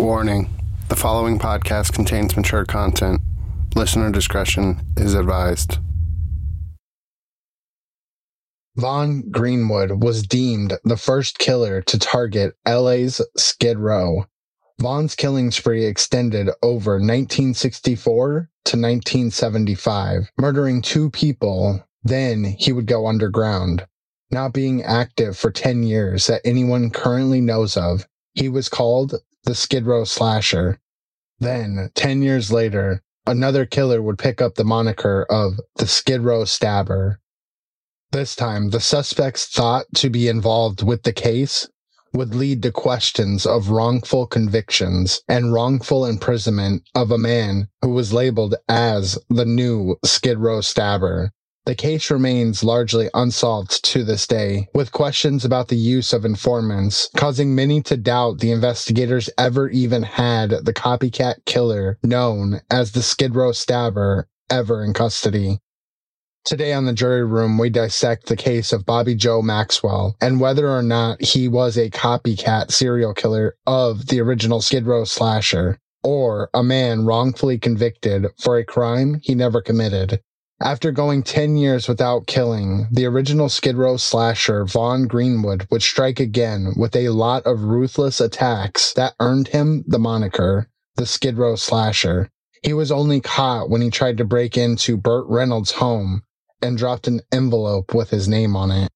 Warning the following podcast contains mature content. Listener discretion is advised. Vaughn Greenwood was deemed the first killer to target LA's Skid Row. Vaughn's killing spree extended over 1964 to 1975, murdering two people. Then he would go underground. Not being active for 10 years that anyone currently knows of, he was called the Skid Row Slasher. Then, 10 years later, another killer would pick up the moniker of the Skid Row Stabber. This time, the suspects thought to be involved with the case would lead to questions of wrongful convictions and wrongful imprisonment of a man who was labeled as the new Skid Row Stabber. The case remains largely unsolved to this day, with questions about the use of informants causing many to doubt the investigators ever even had the copycat killer known as the Skid Row Stabber ever in custody. Today on the jury room, we dissect the case of Bobby Joe Maxwell and whether or not he was a copycat serial killer of the original Skid Row slasher or a man wrongfully convicted for a crime he never committed. After going 10 years without killing, the original Skid Row slasher Vaughn Greenwood would strike again with a lot of ruthless attacks that earned him the moniker, the Skid Row slasher. He was only caught when he tried to break into Burt Reynolds' home and dropped an envelope with his name on it.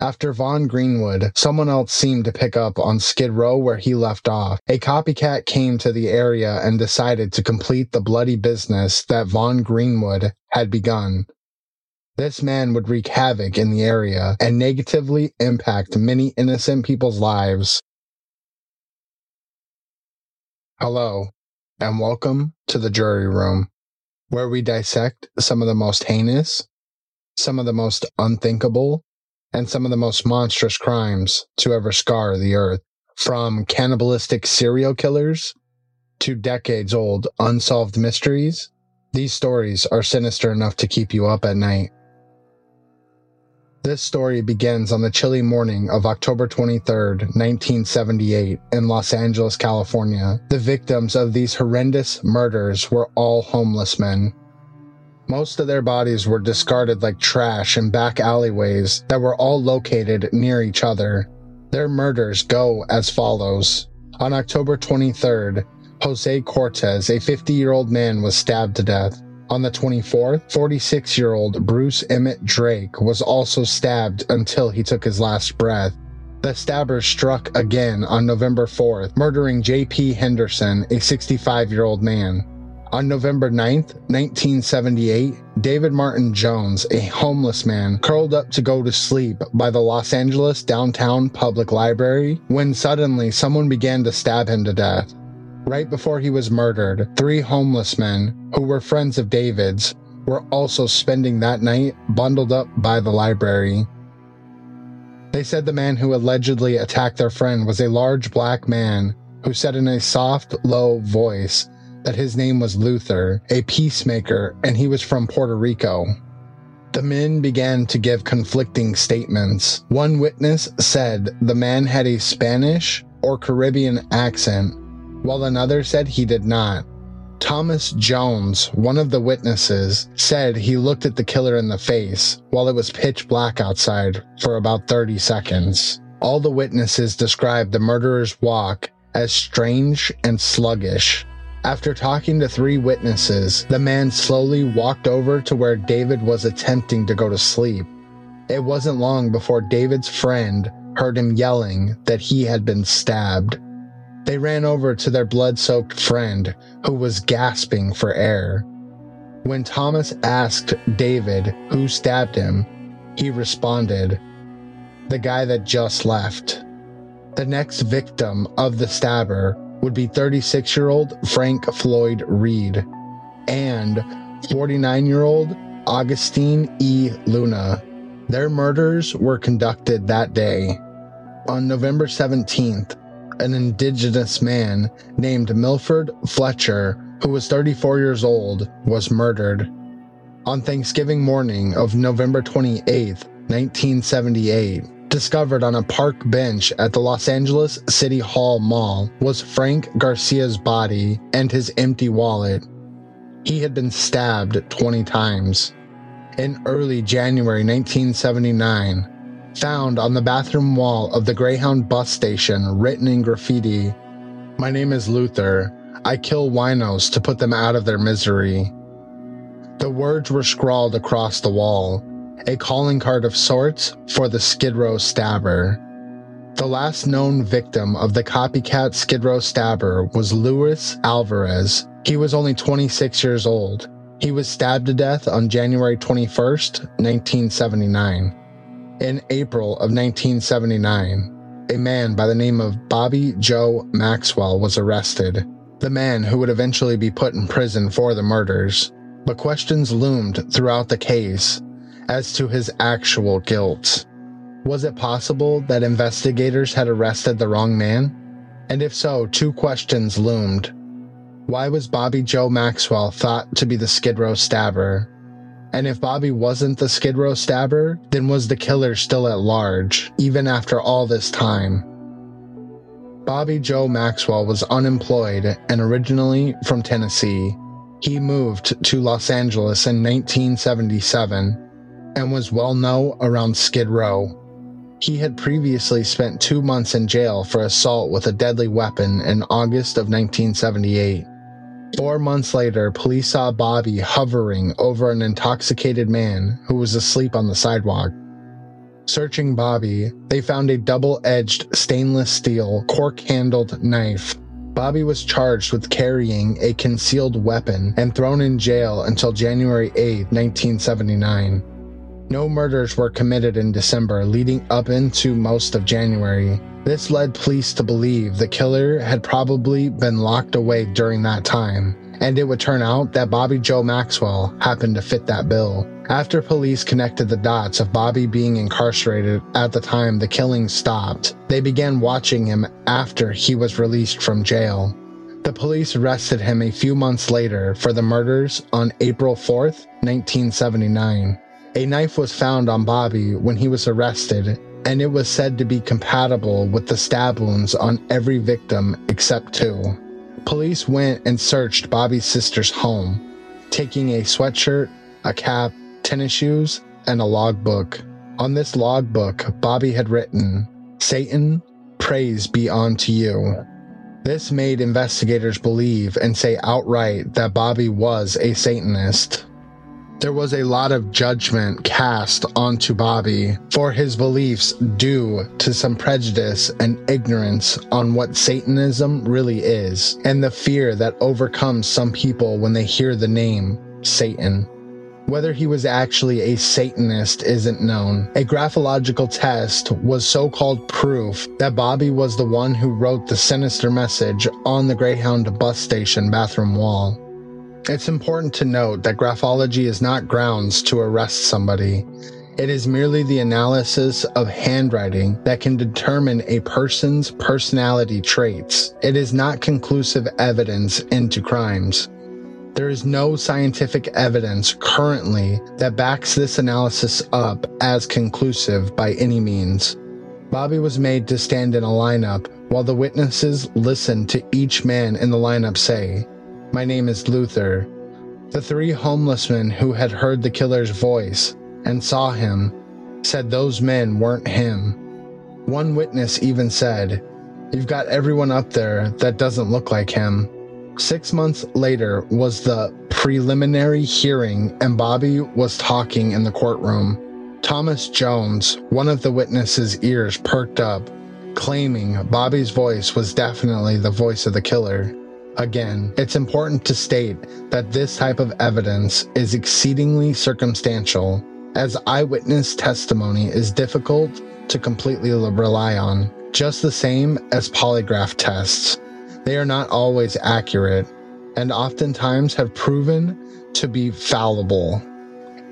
After Vaughn Greenwood, someone else seemed to pick up on Skid Row where he left off. A copycat came to the area and decided to complete the bloody business that Vaughn Greenwood had begun. This man would wreak havoc in the area and negatively impact many innocent people's lives. Hello, and welcome to the jury room, where we dissect some of the most heinous, some of the most unthinkable, and some of the most monstrous crimes to ever scar the earth, from cannibalistic serial killers to decades old unsolved mysteries. These stories are sinister enough to keep you up at night. This story begins on the chilly morning of October 23, 1978, in Los Angeles, California. The victims of these horrendous murders were all homeless men most of their bodies were discarded like trash in back alleyways that were all located near each other. Their murders go as follows. On October 23rd, Jose Cortez, a 50 year old man, was stabbed to death. On the 24th, 46 year old Bruce Emmett Drake was also stabbed until he took his last breath. The stabbers struck again on November 4th, murdering J.P. Henderson, a 65 year old man. On November 9th, 1978, David Martin Jones, a homeless man, curled up to go to sleep by the Los Angeles downtown public library when suddenly someone began to stab him to death. Right before he was murdered, three homeless men, who were friends of David's, were also spending that night bundled up by the library. They said the man who allegedly attacked their friend was a large black man who said in a soft, low voice that his name was Luther, a peacemaker, and he was from Puerto Rico. The men began to give conflicting statements. One witness said the man had a Spanish or Caribbean accent, while another said he did not. Thomas Jones, one of the witnesses, said he looked at the killer in the face while it was pitch black outside for about 30 seconds. All the witnesses described the murderer's walk as strange and sluggish. After talking to three witnesses, the man slowly walked over to where David was attempting to go to sleep. It wasn't long before David's friend heard him yelling that he had been stabbed. They ran over to their blood soaked friend, who was gasping for air. When Thomas asked David who stabbed him, he responded, The guy that just left. The next victim of the stabber would be 36 year old Frank Floyd Reed and 49 year old Augustine E. Luna. Their murders were conducted that day. On November 17th, an indigenous man named Milford Fletcher, who was 34 years old, was murdered. On Thanksgiving morning of November 28th, 1978, discovered on a park bench at the Los Angeles City Hall Mall was Frank Garcia's body and his empty wallet. He had been stabbed 20 times. In early January 1979, found on the bathroom wall of the Greyhound bus station written in graffiti My name is Luther. I kill winos to put them out of their misery. The words were scrawled across the wall, a calling card of sorts for the Skid Row stabber. The last known victim of the copycat Skid Row stabber was Luis Alvarez. He was only 26 years old. He was stabbed to death on January 21st, 1979. In April of 1979, a man by the name of Bobby Joe Maxwell was arrested, the man who would eventually be put in prison for the murders. But questions loomed throughout the case as to his actual guilt. Was it possible that investigators had arrested the wrong man? And if so, two questions loomed. Why was Bobby Joe Maxwell thought to be the Skid Row stabber? And if Bobby wasn't the Skid Row stabber, then was the killer still at large, even after all this time? Bobby Joe Maxwell was unemployed and originally from Tennessee. He moved to Los Angeles in 1977 and was well known around Skid Row. He had previously spent two months in jail for assault with a deadly weapon in August of 1978. Four months later, police saw Bobby hovering over an intoxicated man who was asleep on the sidewalk. Searching Bobby, they found a double edged stainless steel, cork handled knife. Bobby was charged with carrying a concealed weapon and thrown in jail until January 8, 1979. No murders were committed in December, leading up into most of January. This led police to believe the killer had probably been locked away during that time, and it would turn out that Bobby Joe Maxwell happened to fit that bill. After police connected the dots of Bobby being incarcerated at the time the killing stopped, they began watching him after he was released from jail. The police arrested him a few months later for the murders on April 4th, 1979. A knife was found on Bobby when he was arrested, and it was said to be compatible with the stab wounds on every victim except two. Police went and searched Bobby's sister's home, taking a sweatshirt, a cap, tennis shoes, and a logbook. On this logbook, Bobby had written, Satan, praise be unto you. This made investigators believe and say outright that Bobby was a Satanist there was a lot of judgment cast onto Bobby for his beliefs due to some prejudice and ignorance on what Satanism really is, and the fear that overcomes some people when they hear the name Satan. Whether he was actually a Satanist isn't known. A graphological test was so called proof that Bobby was the one who wrote the sinister message on the Greyhound bus station bathroom wall. It's important to note that graphology is not grounds to arrest somebody. It is merely the analysis of handwriting that can determine a person's personality traits. It is not conclusive evidence into crimes. There is no scientific evidence currently that backs this analysis up as conclusive by any means. Bobby was made to stand in a lineup while the witnesses listened to each man in the lineup say, my name is Luther. The three homeless men who had heard the killer's voice and saw him said those men weren't him. One witness even said, You've got everyone up there that doesn't look like him. Six months later was the preliminary hearing, and Bobby was talking in the courtroom. Thomas Jones, one of the witnesses' ears perked up, claiming Bobby's voice was definitely the voice of the killer. Again, it's important to state that this type of evidence is exceedingly circumstantial, as eyewitness testimony is difficult to completely rely on, just the same as polygraph tests. They are not always accurate and oftentimes have proven to be fallible.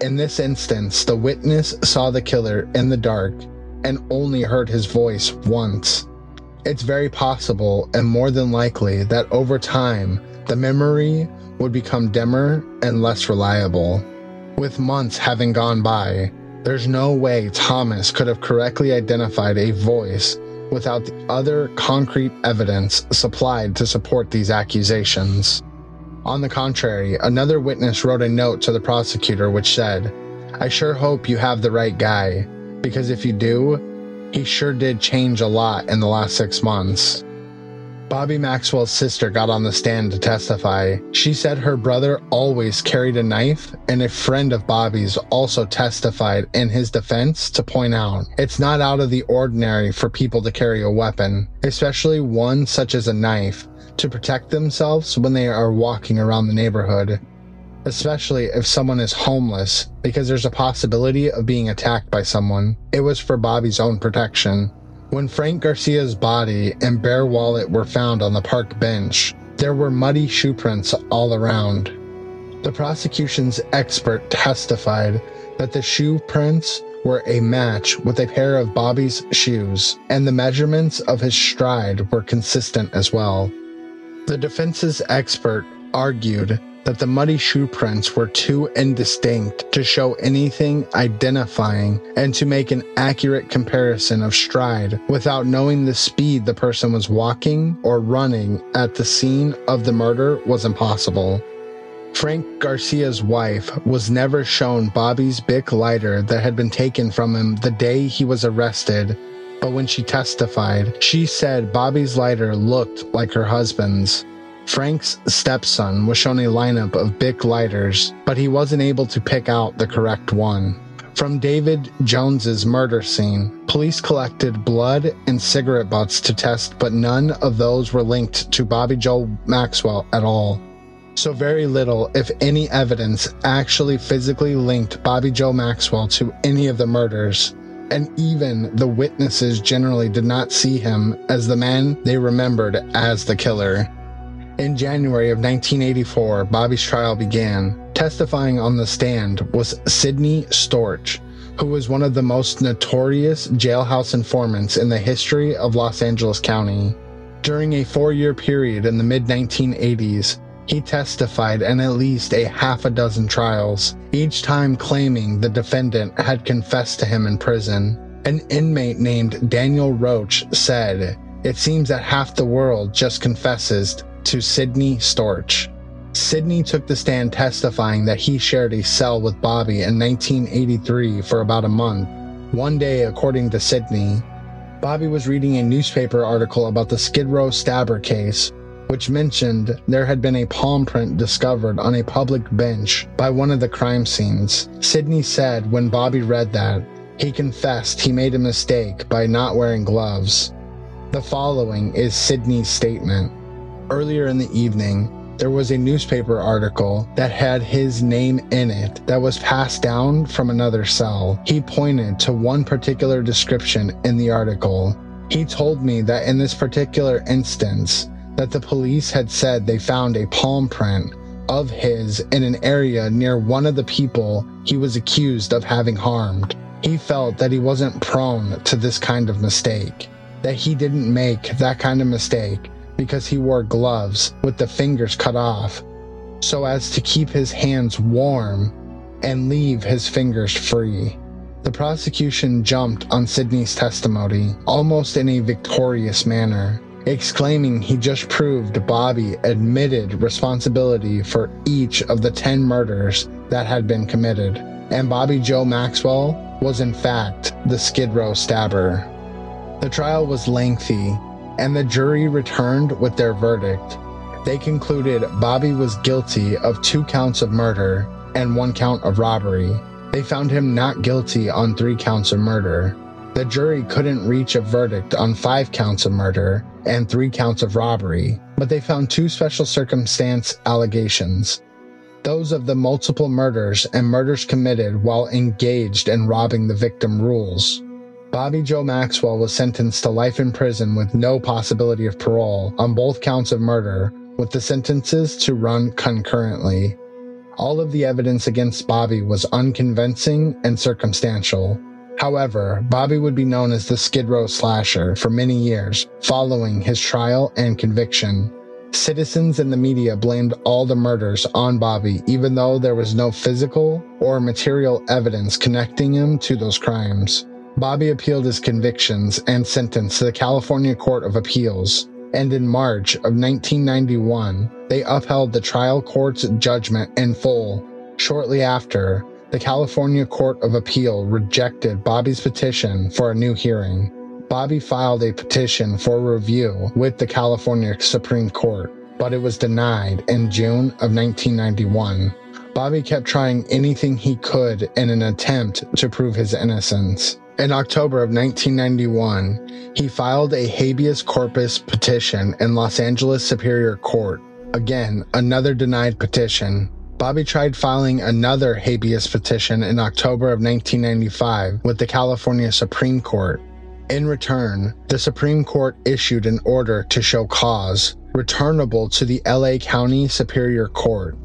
In this instance, the witness saw the killer in the dark and only heard his voice once. It's very possible and more than likely that over time, the memory would become dimmer and less reliable. With months having gone by, There's no way Thomas could have correctly identified a voice without the other concrete evidence supplied to support these accusations. On the contrary, another witness wrote a note to the prosecutor which said, I sure hope you have the right guy, because if you do, he sure did change a lot in the last six months. Bobby Maxwell's sister got on the stand to testify. She said her brother always carried a knife, and a friend of Bobby's also testified in his defense to point out it's not out of the ordinary for people to carry a weapon, especially one such as a knife, to protect themselves when they are walking around the neighborhood. Especially if someone is homeless, because there's a possibility of being attacked by someone. It was for Bobby's own protection. When Frank Garcia's body and bare wallet were found on the park bench, there were muddy shoe prints all around. The prosecution's expert testified that the shoe prints were a match with a pair of Bobby's shoes, and the measurements of his stride were consistent as well. The defense's expert argued that the muddy shoe prints were too indistinct to show anything identifying and to make an accurate comparison of stride without knowing the speed the person was walking or running at the scene of the murder was impossible. Frank Garcia's wife was never shown Bobby's Bic lighter that had been taken from him the day he was arrested, but when she testified, she said Bobby's lighter looked like her husband's. Frank's stepson was shown a lineup of Bic lighters, but he wasn't able to pick out the correct one. From David Jones's murder scene, police collected blood and cigarette butts to test, but none of those were linked to Bobby Joe Maxwell at all. So very little, if any evidence actually physically linked Bobby Joe Maxwell to any of the murders. And even the witnesses generally did not see him as the man they remembered as the killer. In January of 1984, Bobby's trial began. Testifying on the stand was Sidney Storch, who was one of the most notorious jailhouse informants in the history of Los Angeles County. During a four year period in the mid 1980s, he testified in at least a half a dozen trials, each time claiming the defendant had confessed to him in prison. An inmate named Daniel Roach said, It seems that half the world just confesses to Sidney Storch. Sidney took the stand testifying that he shared a cell with Bobby in 1983 for about a month. One day, according to Sidney, Bobby was reading a newspaper article about the Skid Row stabber case, which mentioned there had been a palm print discovered on a public bench by one of the crime scenes. Sidney said when Bobby read that, he confessed he made a mistake by not wearing gloves. The following is Sidney's statement. Earlier in the evening, there was a newspaper article that had his name in it that was passed down from another cell. He pointed to one particular description in the article. He told me that in this particular instance, that the police had said they found a palm print of his in an area near one of the people he was accused of having harmed. He felt that he wasn't prone to this kind of mistake, that he didn't make that kind of mistake because he wore gloves with the fingers cut off so as to keep his hands warm and leave his fingers free. The prosecution jumped on Sidney's testimony almost in a victorious manner, exclaiming he just proved Bobby admitted responsibility for each of the 10 murders that had been committed, and Bobby Joe Maxwell was in fact the Skid Row stabber. The trial was lengthy and the jury returned with their verdict. They concluded Bobby was guilty of two counts of murder and one count of robbery. They found him not guilty on three counts of murder. The jury couldn't reach a verdict on five counts of murder and three counts of robbery, but they found two special circumstance allegations those of the multiple murders and murders committed while engaged in robbing the victim rules. Bobby Joe Maxwell was sentenced to life in prison with no possibility of parole on both counts of murder, with the sentences to run concurrently. All of the evidence against Bobby was unconvincing and circumstantial. However, Bobby would be known as the Skid Row slasher for many years following his trial and conviction. Citizens and the media blamed all the murders on Bobby, even though there was no physical or material evidence connecting him to those crimes. Bobby appealed his convictions and sentence to the California Court of Appeals, and in March of 1991, they upheld the trial court's judgment in full. Shortly after, the California Court of Appeal rejected Bobby's petition for a new hearing. Bobby filed a petition for review with the California Supreme Court, but it was denied in June of 1991. Bobby kept trying anything he could in an attempt to prove his innocence. In October of 1991, he filed a habeas corpus petition in Los Angeles Superior Court. Again, another denied petition. Bobby tried filing another habeas petition in October of 1995 with the California Supreme Court. In return, the Supreme Court issued an order to show cause, returnable to the LA County Superior Court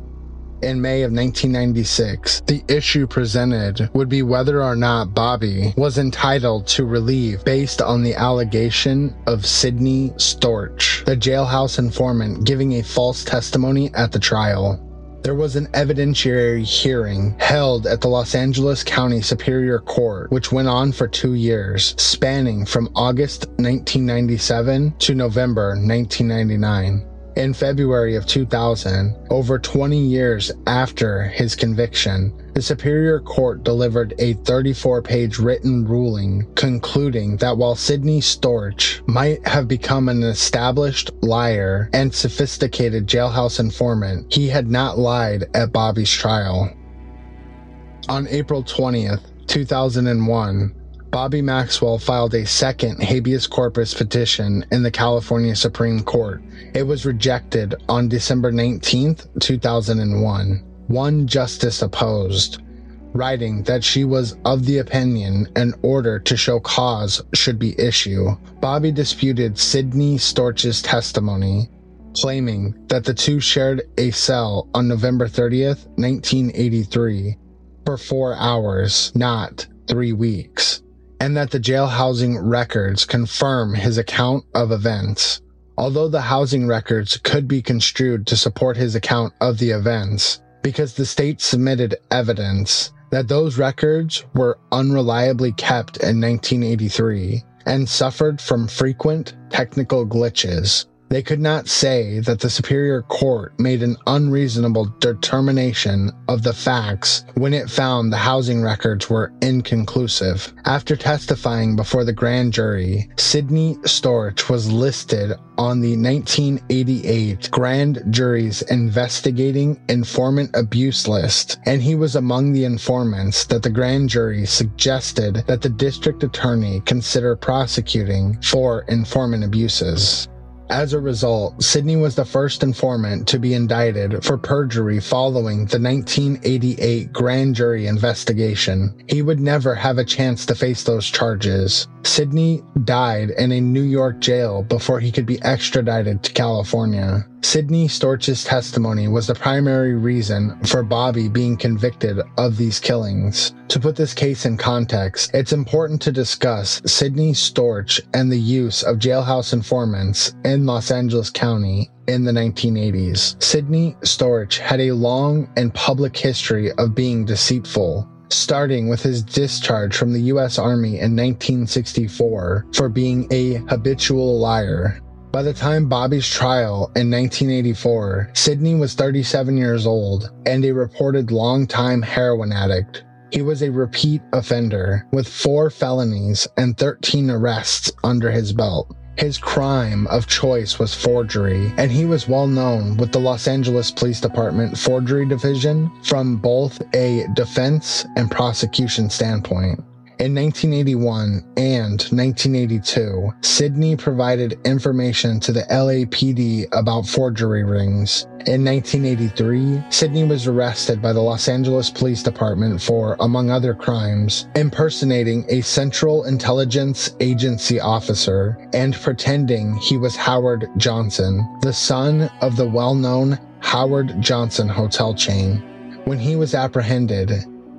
in May of 1996, the issue presented would be whether or not Bobby was entitled to relief based on the allegation of Sidney Storch, the jailhouse informant giving a false testimony at the trial. There was an evidentiary hearing held at the Los Angeles County Superior Court, which went on for two years, spanning from August 1997 to November 1999. In February of 2000, over 20 years after his conviction, the Superior Court delivered a 34 page written ruling concluding that while Sidney Storch might have become an established liar and sophisticated jailhouse informant, he had not lied at Bobby's trial. On April 20th, 2001, Bobby Maxwell filed a second habeas corpus petition in the California Supreme Court. It was rejected on December 19, 2001. One justice opposed, writing that she was of the opinion an order to show cause should be issued. Bobby disputed Sidney Storch's testimony, claiming that the two shared a cell on November 30th, 1983, for four hours, not three weeks and that the jail housing records confirm his account of events. Although the housing records could be construed to support his account of the events, because the state submitted evidence that those records were unreliably kept in 1983 and suffered from frequent technical glitches. They could not say that the Superior Court made an unreasonable determination of the facts when it found the housing records were inconclusive. After testifying before the grand jury, Sidney Storch was listed on the 1988 grand jury's investigating informant abuse list, and he was among the informants that the grand jury suggested that the district attorney consider prosecuting for informant abuses. As a result, Sidney was the first informant to be indicted for perjury following the 1988 grand jury investigation. He would never have a chance to face those charges. Sidney died in a New York jail before he could be extradited to California. Sidney Storch's testimony was the primary reason for Bobby being convicted of these killings. To put this case in context, it's important to discuss Sidney Storch and the use of jailhouse informants in Los Angeles County in the 1980s. Sidney Storch had a long and public history of being deceitful starting with his discharge from the U.S. Army in 1964 for being a habitual liar. By the time Bobby's trial in 1984, Sidney was 37 years old and a reported long-time heroin addict. He was a repeat offender with four felonies and 13 arrests under his belt. His crime of choice was forgery, and he was well known with the Los Angeles Police Department Forgery Division from both a defense and prosecution standpoint. In 1981 and 1982, Sidney provided information to the LAPD about forgery rings. In 1983, Sidney was arrested by the Los Angeles Police Department for, among other crimes, impersonating a Central Intelligence Agency officer and pretending he was Howard Johnson, the son of the well known Howard Johnson hotel chain. When he was apprehended,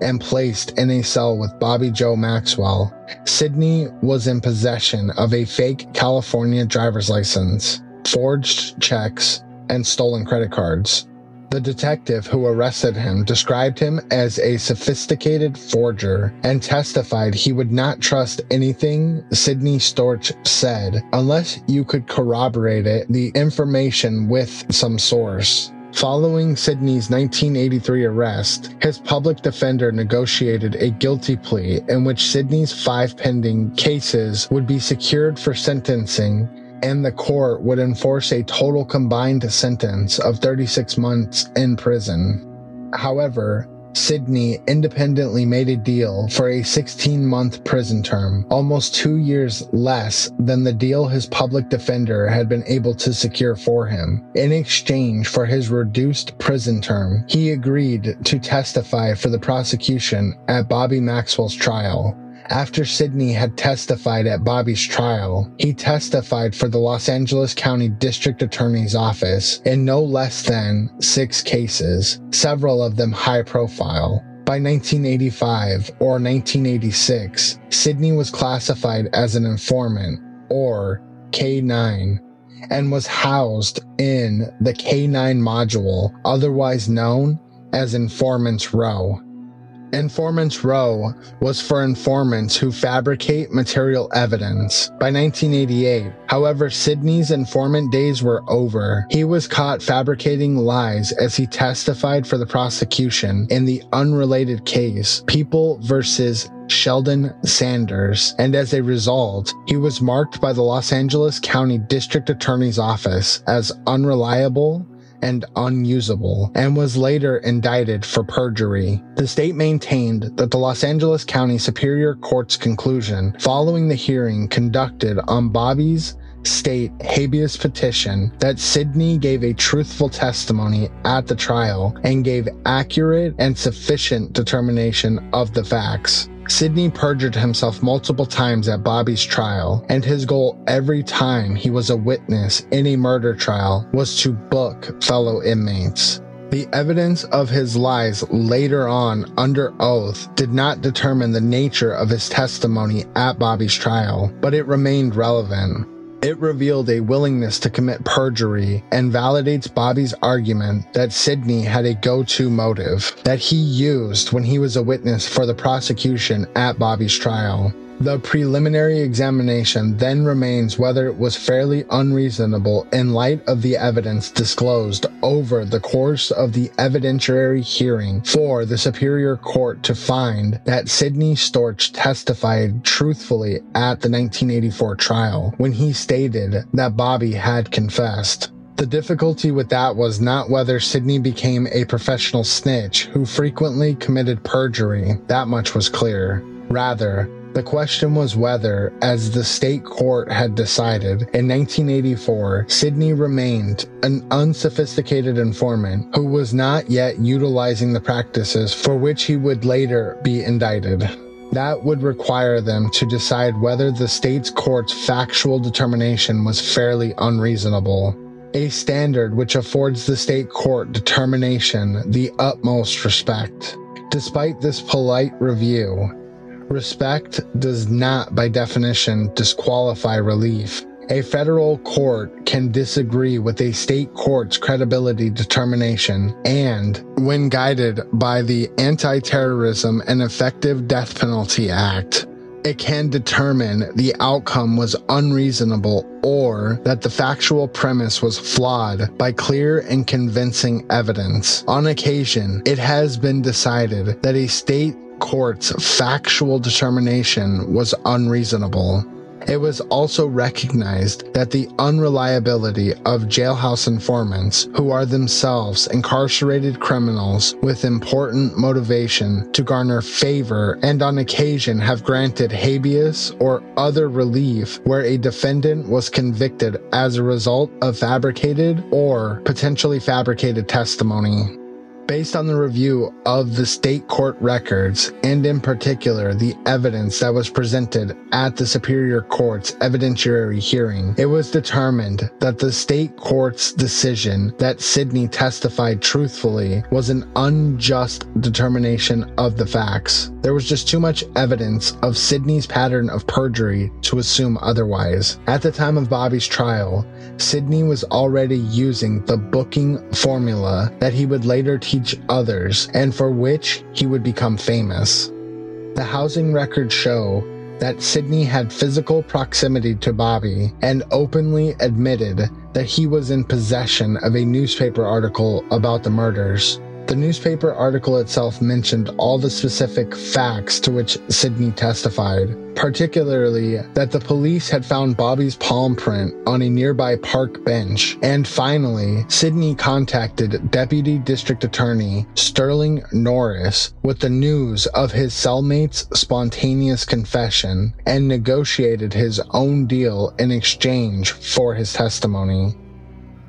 and placed in a cell with Bobby Joe Maxwell, Sidney was in possession of a fake California driver's license, forged checks, and stolen credit cards. The detective who arrested him described him as a sophisticated forger and testified he would not trust anything Sidney Storch said unless you could corroborate it, the information with some source. Following Sidney's 1983 arrest, his public defender negotiated a guilty plea in which Sidney's five pending cases would be secured for sentencing and the court would enforce a total combined sentence of 36 months in prison. However, Sidney independently made a deal for a 16 month prison term, almost two years less than the deal his public defender had been able to secure for him. In exchange for his reduced prison term, he agreed to testify for the prosecution at Bobby Maxwell's trial. After Sidney had testified at Bobby's trial, he testified for the Los Angeles County District Attorney's Office in no less than six cases, several of them high profile. By 1985 or 1986, Sidney was classified as an informant, or K9, and was housed in the K9 module, otherwise known as Informant's Row. Informants Row was for informants who fabricate material evidence. By 1988, however, Sidney's informant days were over. He was caught fabricating lies as he testified for the prosecution in the unrelated case, People versus Sheldon Sanders, and as a result, he was marked by the Los Angeles County District Attorney's Office as unreliable and unusable, and was later indicted for perjury. The state maintained that the Los Angeles County Superior Court's conclusion following the hearing conducted on Bobby's state habeas petition that Sidney gave a truthful testimony at the trial and gave accurate and sufficient determination of the facts. Sidney perjured himself multiple times at Bobby's trial, and his goal every time he was a witness in a murder trial was to book fellow inmates. The evidence of his lies later on under oath did not determine the nature of his testimony at Bobby's trial, but it remained relevant. It revealed a willingness to commit perjury and validates Bobby's argument that Sidney had a go-to motive that he used when he was a witness for the prosecution at Bobby's trial. The preliminary examination then remains whether it was fairly unreasonable in light of the evidence disclosed over the course of the evidentiary hearing for the Superior Court to find that Sidney Storch testified truthfully at the 1984 trial when he stated that Bobby had confessed. The difficulty with that was not whether Sidney became a professional snitch who frequently committed perjury, that much was clear. Rather, the question was whether, as the state court had decided in 1984, Sidney remained an unsophisticated informant who was not yet utilizing the practices for which he would later be indicted. That would require them to decide whether the state's court's factual determination was fairly unreasonable a standard which affords the state court determination the utmost respect. Despite this polite review, Respect does not, by definition, disqualify relief. A federal court can disagree with a state court's credibility determination and, when guided by the Anti Terrorism and Effective Death Penalty Act, it can determine the outcome was unreasonable or that the factual premise was flawed by clear and convincing evidence. On occasion, it has been decided that a state court's factual determination was unreasonable. It was also recognized that the unreliability of jailhouse informants, who are themselves incarcerated criminals with important motivation to garner favor and on occasion have granted habeas or other relief where a defendant was convicted as a result of fabricated or potentially fabricated testimony. Based on the review of the state court records, and in particular the evidence that was presented at the Superior Court's evidentiary hearing, it was determined that the state court's decision that Sidney testified truthfully was an unjust determination of the facts. There was just too much evidence of Sidney's pattern of perjury to assume otherwise. At the time of Bobby's trial, Sidney was already using the booking formula that he would later teach others and for which he would become famous. The housing records show that Sidney had physical proximity to Bobby and openly admitted that he was in possession of a newspaper article about the murders. The newspaper article itself mentioned all the specific facts to which Sidney testified, particularly that the police had found Bobby's palm print on a nearby park bench. And finally, Sidney contacted Deputy District Attorney Sterling Norris with the news of his cellmate's spontaneous confession and negotiated his own deal in exchange for his testimony.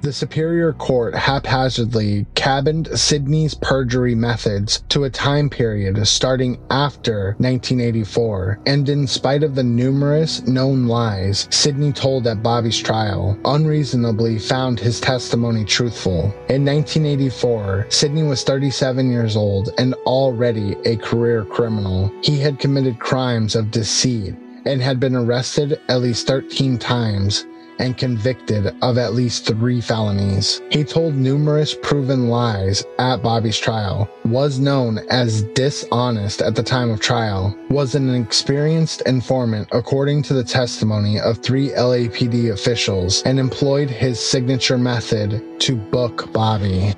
The Superior Court haphazardly cabined Sidney's perjury methods to a time period starting after 1984, and in spite of the numerous known lies Sidney told at Bobby's trial, unreasonably found his testimony truthful. In 1984, Sidney was 37 years old and already a career criminal. He had committed crimes of deceit and had been arrested at least 13 times and convicted of at least three felonies. He told numerous proven lies at Bobby's trial, was known as dishonest at the time of trial, was an experienced informant according to the testimony of three LAPD officials, and employed his signature method to book Bobby.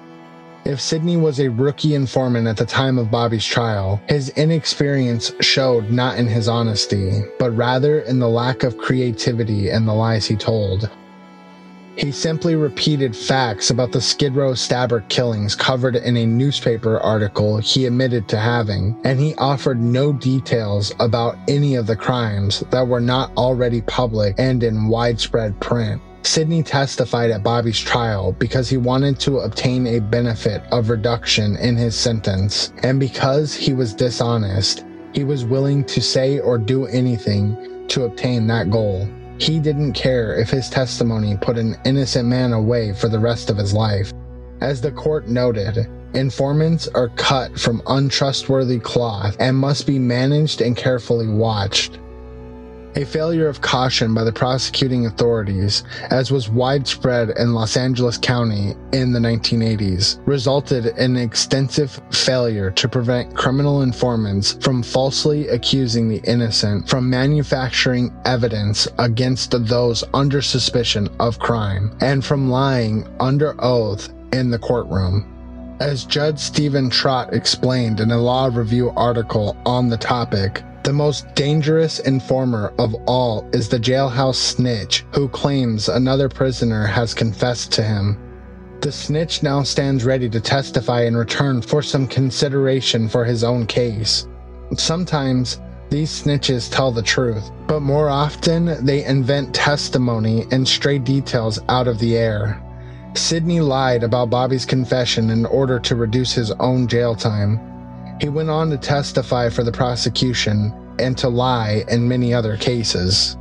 If Sidney was a rookie informant at the time of Bobby's trial, his inexperience showed not in his honesty, but rather in the lack of creativity and the lies he told. He simply repeated facts about the Skid Row stabber killings covered in a newspaper article he admitted to having, and he offered no details about any of the crimes that were not already public and in widespread print. Sidney testified at Bobby's trial because he wanted to obtain a benefit of reduction in his sentence, and because he was dishonest, he was willing to say or do anything to obtain that goal. He didn't care if his testimony put an innocent man away for the rest of his life. As the court noted, informants are cut from untrustworthy cloth and must be managed and carefully watched. A failure of caution by the prosecuting authorities, as was widespread in Los Angeles County in the 1980s, resulted in extensive failure to prevent criminal informants from falsely accusing the innocent from manufacturing evidence against those under suspicion of crime and from lying under oath in the courtroom. As Judge Stephen Trott explained in a law review article on the topic, the most dangerous informer of all is the jailhouse snitch who claims another prisoner has confessed to him. The snitch now stands ready to testify in return for some consideration for his own case. Sometimes these snitches tell the truth, but more often they invent testimony and stray details out of the air. Sidney lied about Bobby's confession in order to reduce his own jail time. He went on to testify for the prosecution and to lie in many other cases.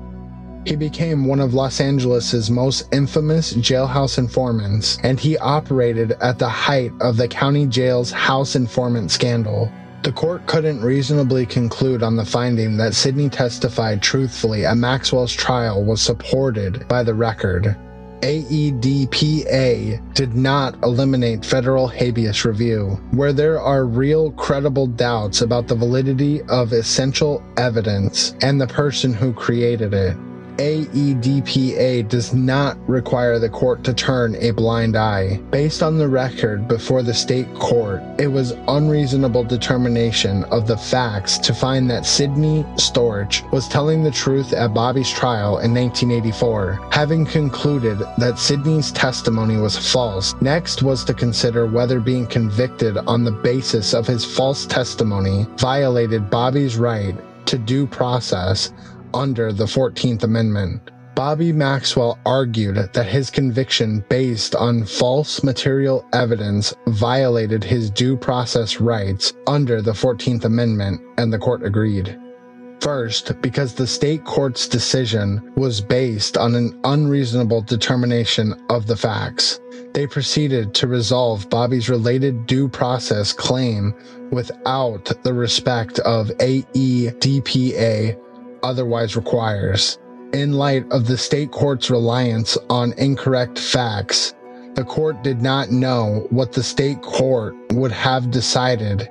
He became one of Los Angeles's most infamous jailhouse informants, and he operated at the height of the county jail's house informant scandal. The court couldn't reasonably conclude on the finding that Sidney testified truthfully at Maxwell's trial was supported by the record. AEDPA did not eliminate federal habeas review, where there are real credible doubts about the validity of essential evidence and the person who created it. AEDPA does not require the court to turn a blind eye. Based on the record before the state court, it was unreasonable determination of the facts to find that Sidney Storch was telling the truth at Bobby's trial in 1984. Having concluded that Sidney's testimony was false, next was to consider whether being convicted on the basis of his false testimony violated Bobby's right to due process under the 14th Amendment. Bobby Maxwell argued that his conviction based on false material evidence violated his due process rights under the 14th Amendment, and the court agreed. First, because the state court's decision was based on an unreasonable determination of the facts. They proceeded to resolve Bobby's related due process claim without the respect of AEDPA otherwise requires. In light of the state court's reliance on incorrect facts, the court did not know what the state court would have decided,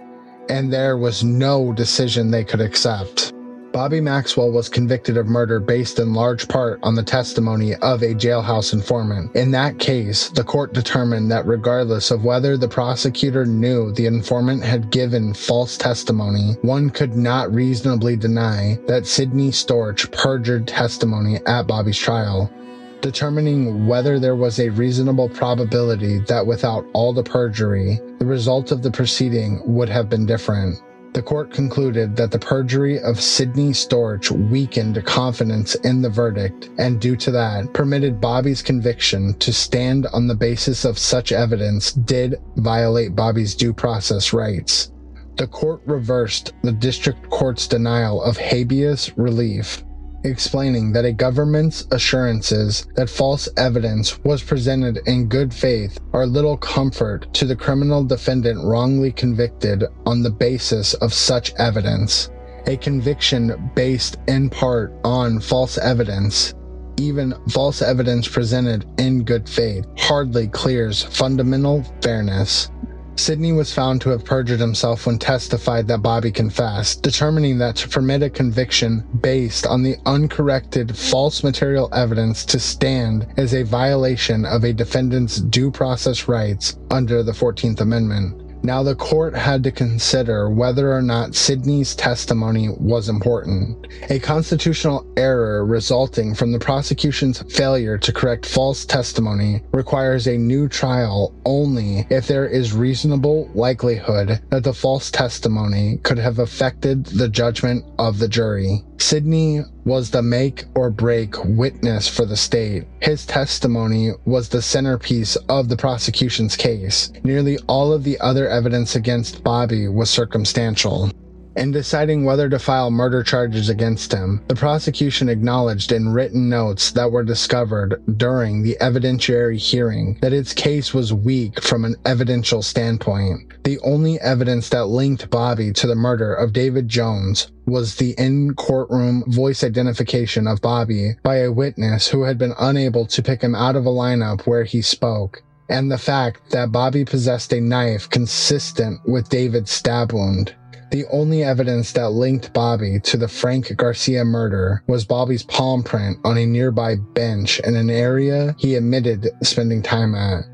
and there was no decision they could accept. Bobby Maxwell was convicted of murder based in large part on the testimony of a jailhouse informant. In that case, the court determined that regardless of whether the prosecutor knew the informant had given false testimony, one could not reasonably deny that Sidney Storch perjured testimony at Bobby's trial determining whether there was a reasonable probability that without all the perjury, the result of the proceeding would have been different. The court concluded that the perjury of Sidney Storch weakened confidence in the verdict, and due to that, permitted Bobby's conviction to stand on the basis of such evidence did violate Bobby's due process rights. The court reversed the district court's denial of habeas relief explaining that a government's assurances that false evidence was presented in good faith are little comfort to the criminal defendant wrongly convicted on the basis of such evidence. A conviction based in part on false evidence even false evidence presented in good faith hardly clears fundamental fairness. Sidney was found to have perjured himself when testified that Bobby confessed, determining that to permit a conviction based on the uncorrected false material evidence to stand is a violation of a defendant's due process rights under the 14th Amendment. Now, the court had to consider whether or not Sidney's testimony was important. A constitutional error resulting from the prosecution's failure to correct false testimony requires a new trial only if there is reasonable likelihood that the false testimony could have affected the judgment of the jury. Sidney was the make or break witness for the state. His testimony was the centerpiece of the prosecution's case. Nearly all of the other evidence against Bobby was circumstantial. In deciding whether to file murder charges against him, the prosecution acknowledged in written notes that were discovered during the evidentiary hearing that its case was weak from an evidential standpoint. The only evidence that linked Bobby to the murder of David Jones was the in courtroom voice identification of Bobby by a witness who had been unable to pick him out of a lineup where he spoke and the fact that Bobby possessed a knife consistent with David's stab wound. The only evidence that linked Bobby to the Frank Garcia murder was Bobby's palm print on a nearby bench in an area he admitted spending time at.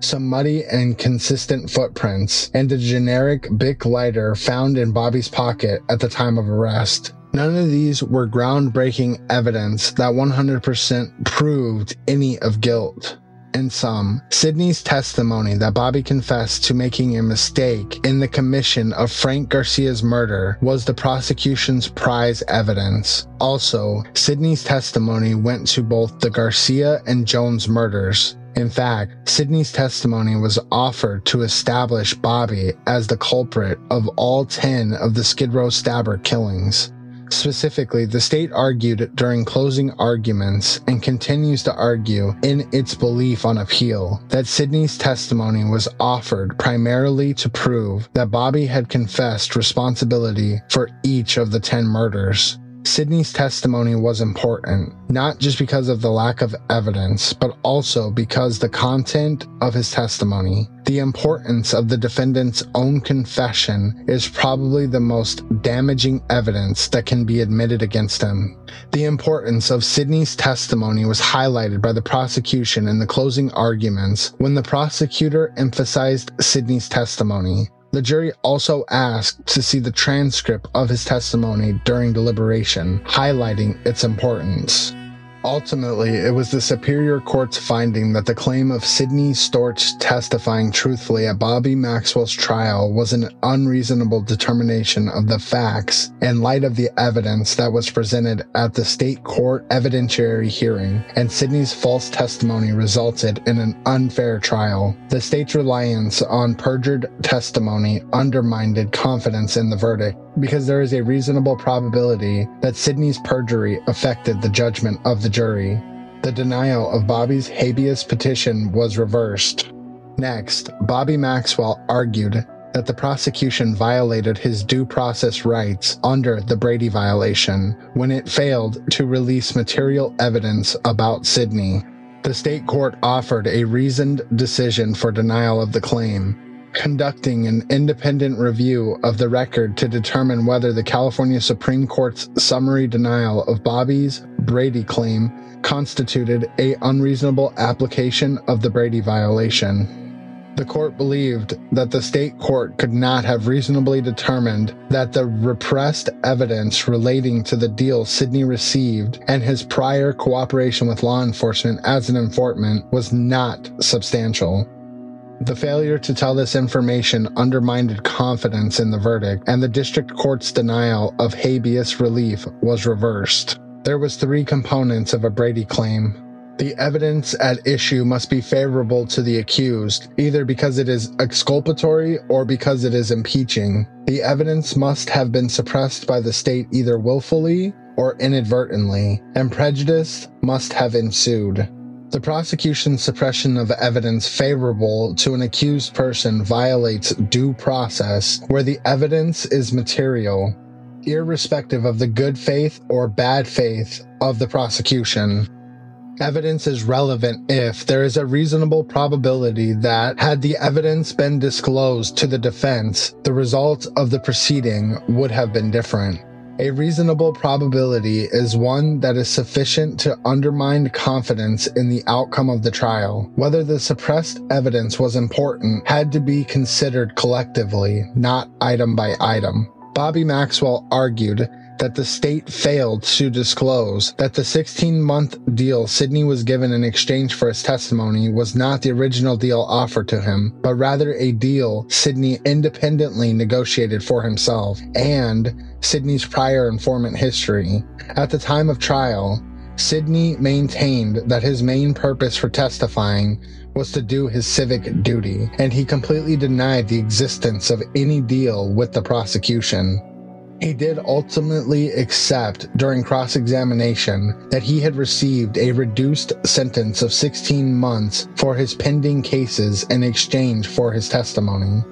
Some muddy and consistent footprints, and a generic Bic lighter found in Bobby's pocket at the time of arrest. None of these were groundbreaking evidence that 100% proved any of guilt. In sum, Sidney's testimony that Bobby confessed to making a mistake in the commission of Frank Garcia's murder was the prosecution's prize evidence. Also, Sidney's testimony went to both the Garcia and Jones murders. In fact, Sidney's testimony was offered to establish Bobby as the culprit of all 10 of the Skid Row stabber killings. Specifically, the state argued during closing arguments and continues to argue in its belief on appeal that Sidney's testimony was offered primarily to prove that Bobby had confessed responsibility for each of the 10 murders. Sidney's testimony was important, not just because of the lack of evidence, but also because the content of his testimony. The importance of the defendant's own confession is probably the most damaging evidence that can be admitted against him. The importance of Sidney's testimony was highlighted by the prosecution in the closing arguments when the prosecutor emphasized Sidney's testimony. The jury also asked to see the transcript of his testimony during deliberation, highlighting its importance. Ultimately, it was the Superior Court's finding that the claim of Sidney Storch testifying truthfully at Bobby Maxwell's trial was an unreasonable determination of the facts in light of the evidence that was presented at the state court evidentiary hearing, and Sidney's false testimony resulted in an unfair trial. The state's reliance on perjured testimony undermined confidence in the verdict because there is a reasonable probability that Sidney's perjury affected the judgment of the jury. The denial of Bobby's habeas petition was reversed. Next, Bobby Maxwell argued that the prosecution violated his due process rights under the Brady violation when it failed to release material evidence about Sidney. The state court offered a reasoned decision for denial of the claim, conducting an independent review of the record to determine whether the California Supreme Court's summary denial of Bobby's Brady claim constituted a unreasonable application of the Brady violation. The court believed that the state court could not have reasonably determined that the repressed evidence relating to the deal Sidney received and his prior cooperation with law enforcement as an informant was not substantial. The failure to tell this information undermined confidence in the verdict, and the district court's denial of habeas relief was reversed. There was three components of a Brady claim. The evidence at issue must be favorable to the accused, either because it is exculpatory or because it is impeaching. The evidence must have been suppressed by the state either willfully or inadvertently, and prejudice must have ensued. The prosecution's suppression of evidence favorable to an accused person violates due process where the evidence is material, irrespective of the good faith or bad faith of the prosecution. Evidence is relevant if there is a reasonable probability that, had the evidence been disclosed to the defense, the result of the proceeding would have been different. A reasonable probability is one that is sufficient to undermine confidence in the outcome of the trial. Whether the suppressed evidence was important had to be considered collectively, not item by item. Bobby Maxwell argued that the state failed to disclose that the 16 month deal Sidney was given in exchange for his testimony was not the original deal offered to him, but rather a deal Sidney independently negotiated for himself and Sidney's prior informant history. At the time of trial, Sidney maintained that his main purpose for testifying was to do his civic duty, and he completely denied the existence of any deal with the prosecution. He did ultimately accept during cross examination that he had received a reduced sentence of 16 months for his pending cases in exchange for his testimony.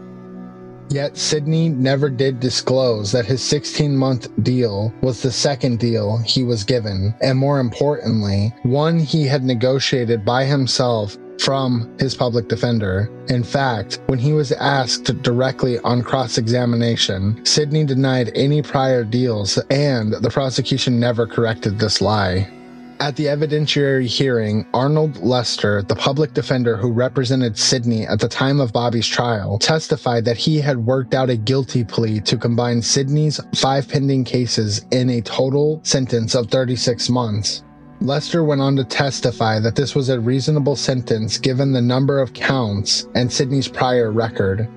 Yet Sidney never did disclose that his 16 month deal was the second deal he was given, and more importantly, one he had negotiated by himself from his public defender. In fact, when he was asked directly on cross examination, Sidney denied any prior deals, and the prosecution never corrected this lie. At the evidentiary hearing, Arnold Lester, the public defender who represented Sidney at the time of Bobby's trial, testified that he had worked out a guilty plea to combine Sidney's five pending cases in a total sentence of 36 months. Lester went on to testify that this was a reasonable sentence given the number of counts and Sidney's prior record.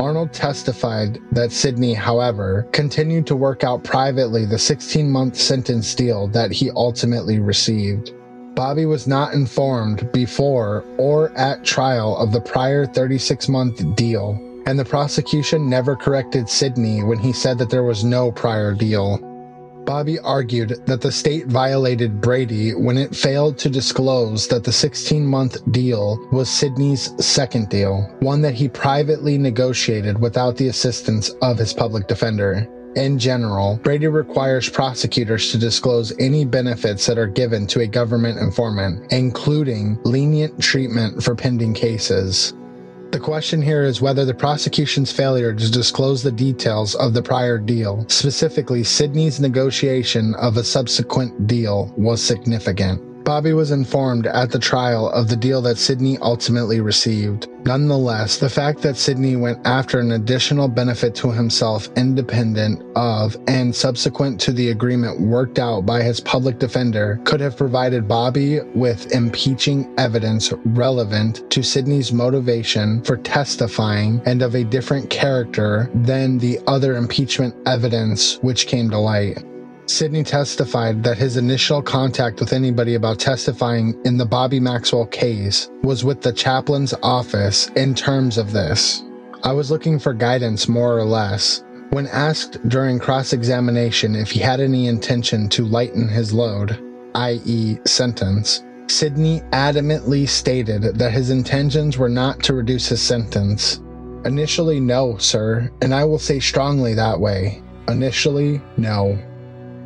Arnold testified that Sidney, however, continued to work out privately the 16 month sentence deal that he ultimately received. Bobby was not informed before or at trial of the prior 36 month deal, and the prosecution never corrected Sidney when he said that there was no prior deal. Bobby argued that the state violated Brady when it failed to disclose that the 16 month deal was Sidney's second deal, one that he privately negotiated without the assistance of his public defender. In general, Brady requires prosecutors to disclose any benefits that are given to a government informant, including lenient treatment for pending cases. The question here is whether the prosecution's failure to disclose the details of the prior deal, specifically Sidney's negotiation of a subsequent deal, was significant. Bobby was informed at the trial of the deal that Sidney ultimately received. Nonetheless, the fact that Sidney went after an additional benefit to himself independent of and subsequent to the agreement worked out by his public defender could have provided Bobby with impeaching evidence relevant to Sidney's motivation for testifying and of a different character than the other impeachment evidence which came to light. Sidney testified that his initial contact with anybody about testifying in the Bobby Maxwell case was with the chaplain's office in terms of this. I was looking for guidance more or less. When asked during cross examination if he had any intention to lighten his load, i.e., sentence, Sidney adamantly stated that his intentions were not to reduce his sentence. Initially, no, sir, and I will say strongly that way. Initially, no.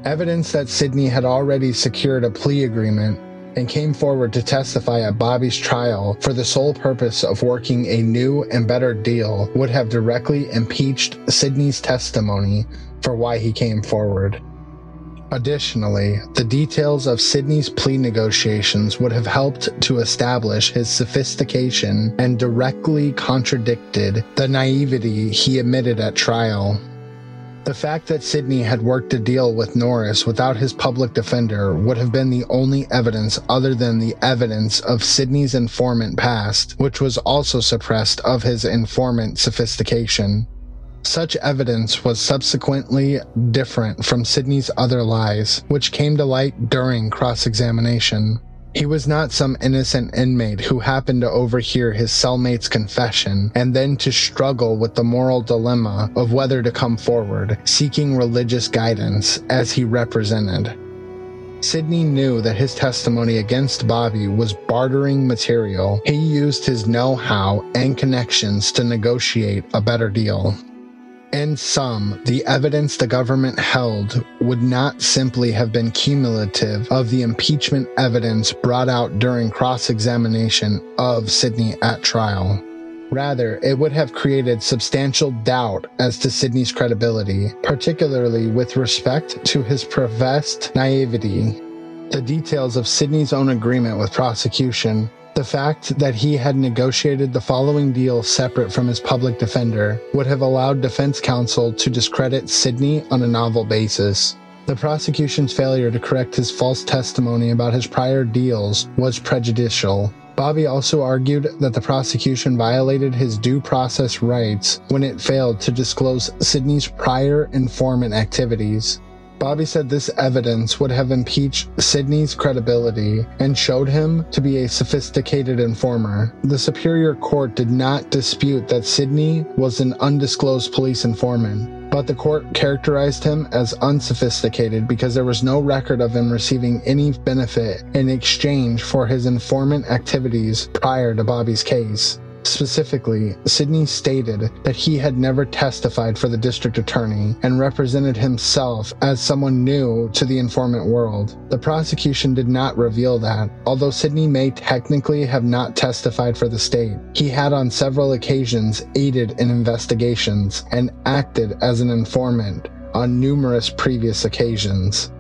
Evidence that Sidney had already secured a plea agreement and came forward to testify at Bobby's trial for the sole purpose of working a new and better deal would have directly impeached Sidney's testimony for why he came forward. Additionally, the details of Sidney's plea negotiations would have helped to establish his sophistication and directly contradicted the naivety he admitted at trial. The fact that Sidney had worked a deal with Norris without his public defender would have been the only evidence other than the evidence of Sidney's informant past, which was also suppressed of his informant sophistication. Such evidence was subsequently different from Sidney's other lies, which came to light during cross examination. He was not some innocent inmate who happened to overhear his cellmate's confession and then to struggle with the moral dilemma of whether to come forward, seeking religious guidance as he represented. Sidney knew that his testimony against Bobby was bartering material. He used his know how and connections to negotiate a better deal. In sum, the evidence the government held would not simply have been cumulative of the impeachment evidence brought out during cross examination of Sidney at trial. Rather, it would have created substantial doubt as to Sidney's credibility, particularly with respect to his professed naivety. The details of Sidney's own agreement with prosecution the fact that he had negotiated the following deal separate from his public defender would have allowed defense counsel to discredit Sidney on a novel basis. The prosecution's failure to correct his false testimony about his prior deals was prejudicial. Bobby also argued that the prosecution violated his due process rights when it failed to disclose Sidney's prior informant activities. Bobby said this evidence would have impeached Sidney's credibility and showed him to be a sophisticated informer. The Superior Court did not dispute that Sidney was an undisclosed police informant, but the court characterized him as unsophisticated because there was no record of him receiving any benefit in exchange for his informant activities prior to Bobby's case. Specifically, Sidney stated that he had never testified for the district attorney and represented himself as someone new to the informant world. The prosecution did not reveal that. Although Sidney may technically have not testified for the state, he had on several occasions aided in investigations and acted as an informant on numerous previous occasions.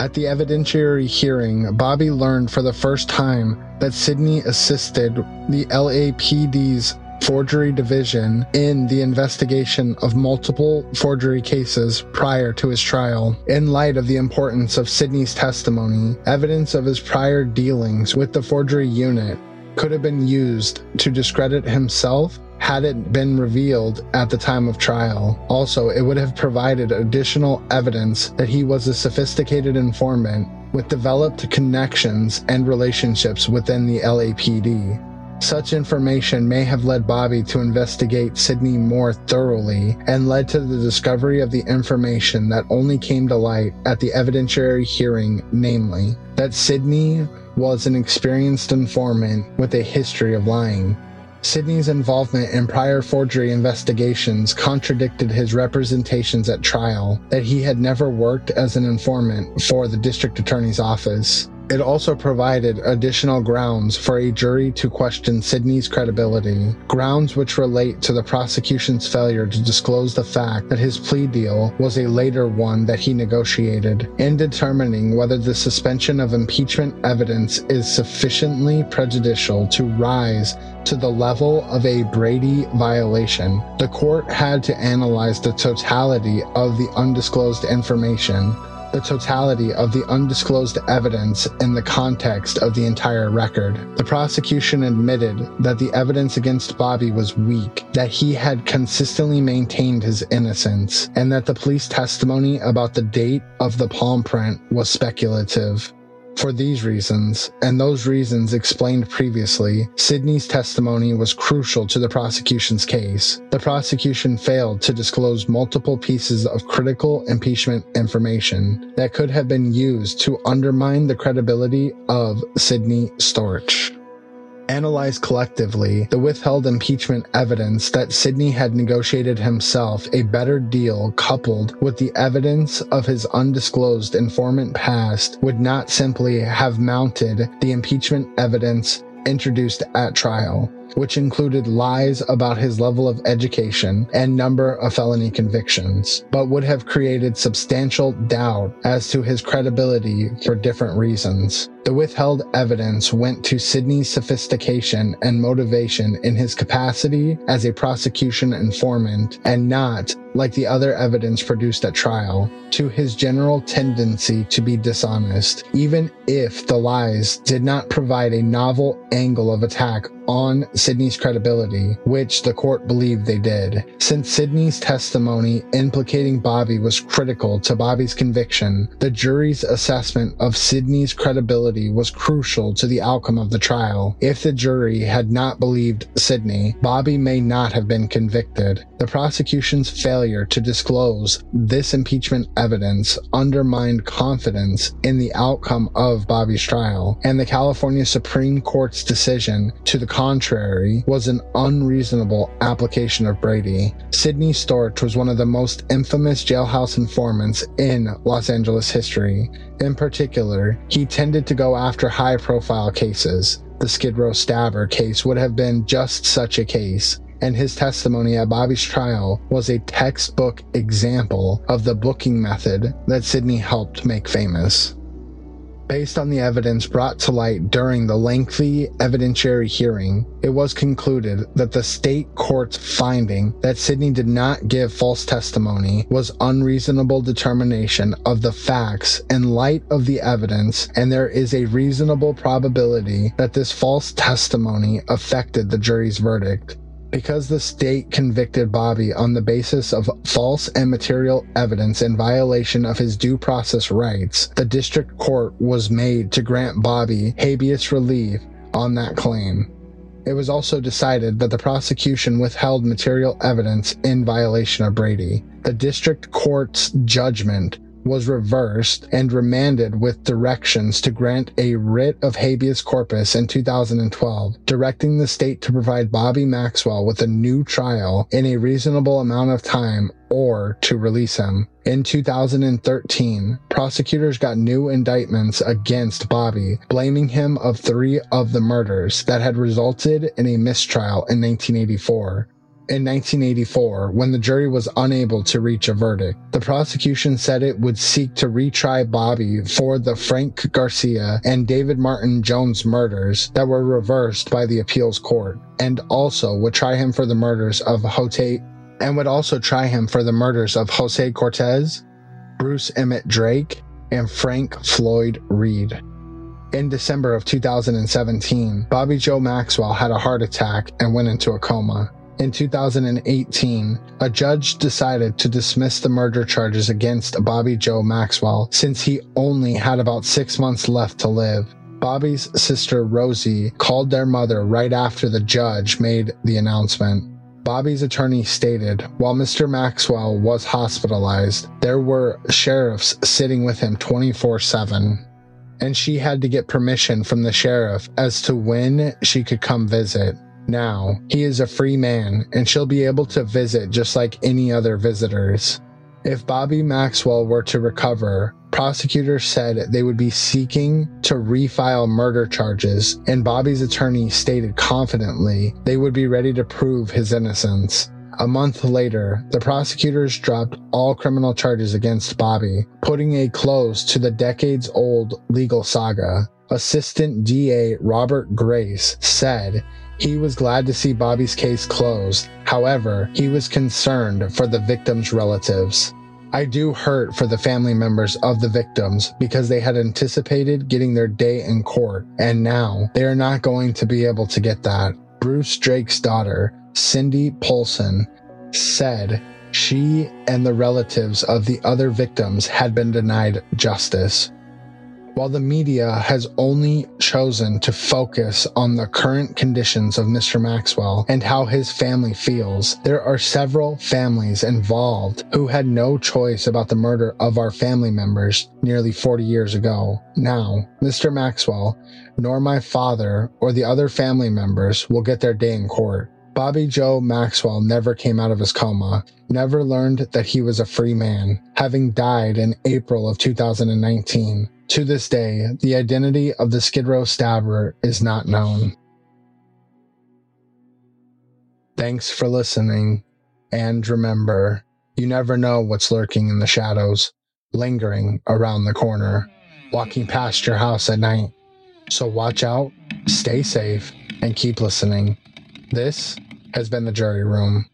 At the evidentiary hearing, Bobby learned for the first time that Sidney assisted the LAPD's forgery division in the investigation of multiple forgery cases prior to his trial. In light of the importance of Sidney's testimony, evidence of his prior dealings with the forgery unit could have been used to discredit himself had it been revealed at the time of trial. Also, it would have provided additional evidence that he was a sophisticated informant with developed connections and relationships within the LAPD. Such information may have led Bobby to investigate Sidney more thoroughly and led to the discovery of the information that only came to light at the evidentiary hearing, namely, that Sidney was an experienced informant with a history of lying. Sidney's involvement in prior forgery investigations contradicted his representations at trial that he had never worked as an informant for the district attorney's office. It also provided additional grounds for a jury to question Sidney's credibility, grounds which relate to the prosecution's failure to disclose the fact that his plea deal was a later one that he negotiated, in determining whether the suspension of impeachment evidence is sufficiently prejudicial to rise to the level of a Brady violation. The court had to analyze the totality of the undisclosed information the totality of the undisclosed evidence in the context of the entire record. The prosecution admitted that the evidence against Bobby was weak, that he had consistently maintained his innocence, and that the police testimony about the date of the palm print was speculative. For these reasons, and those reasons explained previously, Sidney's testimony was crucial to the prosecution's case. The prosecution failed to disclose multiple pieces of critical impeachment information that could have been used to undermine the credibility of Sidney Storch analyzed collectively the withheld impeachment evidence that Sidney had negotiated himself a better deal coupled with the evidence of his undisclosed informant past would not simply have mounted the impeachment evidence introduced at trial which included lies about his level of education and number of felony convictions, but would have created substantial doubt as to his credibility for different reasons. The withheld evidence went to Sidney's sophistication and motivation in his capacity as a prosecution informant and not, like the other evidence produced at trial, to his general tendency to be dishonest, even if the lies did not provide a novel angle of attack on Sidney's credibility, which the court believed they did. Since Sidney's testimony implicating Bobby was critical to Bobby's conviction, the jury's assessment of Sidney's credibility was crucial to the outcome of the trial. If the jury had not believed Sidney, Bobby may not have been convicted. The prosecution's failure to disclose this impeachment evidence undermined confidence in the outcome of Bobby's trial, and the California Supreme Court's decision to the contrary was an unreasonable application of Brady. Sidney Storch was one of the most infamous jailhouse informants in Los Angeles history. In particular, he tended to go after high profile cases. The Skid Row stabber case would have been just such a case and his testimony at Bobby's trial was a textbook example of the booking method that Sidney helped make famous. Based on the evidence brought to light during the lengthy evidentiary hearing, it was concluded that the state court's finding that Sidney did not give false testimony was unreasonable determination of the facts in light of the evidence, and there is a reasonable probability that this false testimony affected the jury's verdict. Because the state convicted Bobby on the basis of false and material evidence in violation of his due process rights, the district court was made to grant Bobby habeas relief on that claim. It was also decided that the prosecution withheld material evidence in violation of Brady. The district court's judgment was reversed and remanded with directions to grant a writ of habeas corpus in 2012, directing the state to provide Bobby Maxwell with a new trial in a reasonable amount of time or to release him. In 2013, prosecutors got new indictments against Bobby, blaming him of three of the murders that had resulted in a mistrial in 1984 in 1984 when the jury was unable to reach a verdict. The prosecution said it would seek to retry Bobby for the Frank Garcia and David Martin Jones murders that were reversed by the appeals court, and also would try him for the murders of Hote and would also try him for the murders of Jose Cortez, Bruce Emmett Drake, and Frank Floyd Reed. In December of 2017, Bobby Joe Maxwell had a heart attack and went into a coma. In 2018, a judge decided to dismiss the murder charges against Bobby Joe Maxwell since he only had about six months left to live. Bobby's sister Rosie called their mother right after the judge made the announcement. Bobby's attorney stated while Mr. Maxwell was hospitalized, there were sheriffs sitting with him 24 7 and she had to get permission from the sheriff as to when she could come visit. Now, he is a free man, and she'll be able to visit just like any other visitors. If Bobby Maxwell were to recover, prosecutors said they would be seeking to refile murder charges, and Bobby's attorney stated confidently they would be ready to prove his innocence. A month later, the prosecutors dropped all criminal charges against Bobby, putting a close to the decades old legal saga. Assistant DA Robert Grace said he was glad to see Bobby's case closed. However, he was concerned for the victims' relatives. I do hurt for the family members of the victims because they had anticipated getting their day in court, and now they are not going to be able to get that. Bruce Drake's daughter, Cindy Polson, said she and the relatives of the other victims had been denied justice. While the media has only chosen to focus on the current conditions of Mr. Maxwell and how his family feels, there are several families involved who had no choice about the murder of our family members nearly 40 years ago. Now, Mr. Maxwell, nor my father or the other family members will get their day in court. Bobby Joe Maxwell never came out of his coma, never learned that he was a free man, having died in April of 2019. To this day, the identity of the Skid Row stabber is not known. Thanks for listening, and remember, you never know what's lurking in the shadows, lingering around the corner, walking past your house at night. So watch out, stay safe, and keep listening. This has been the jury room.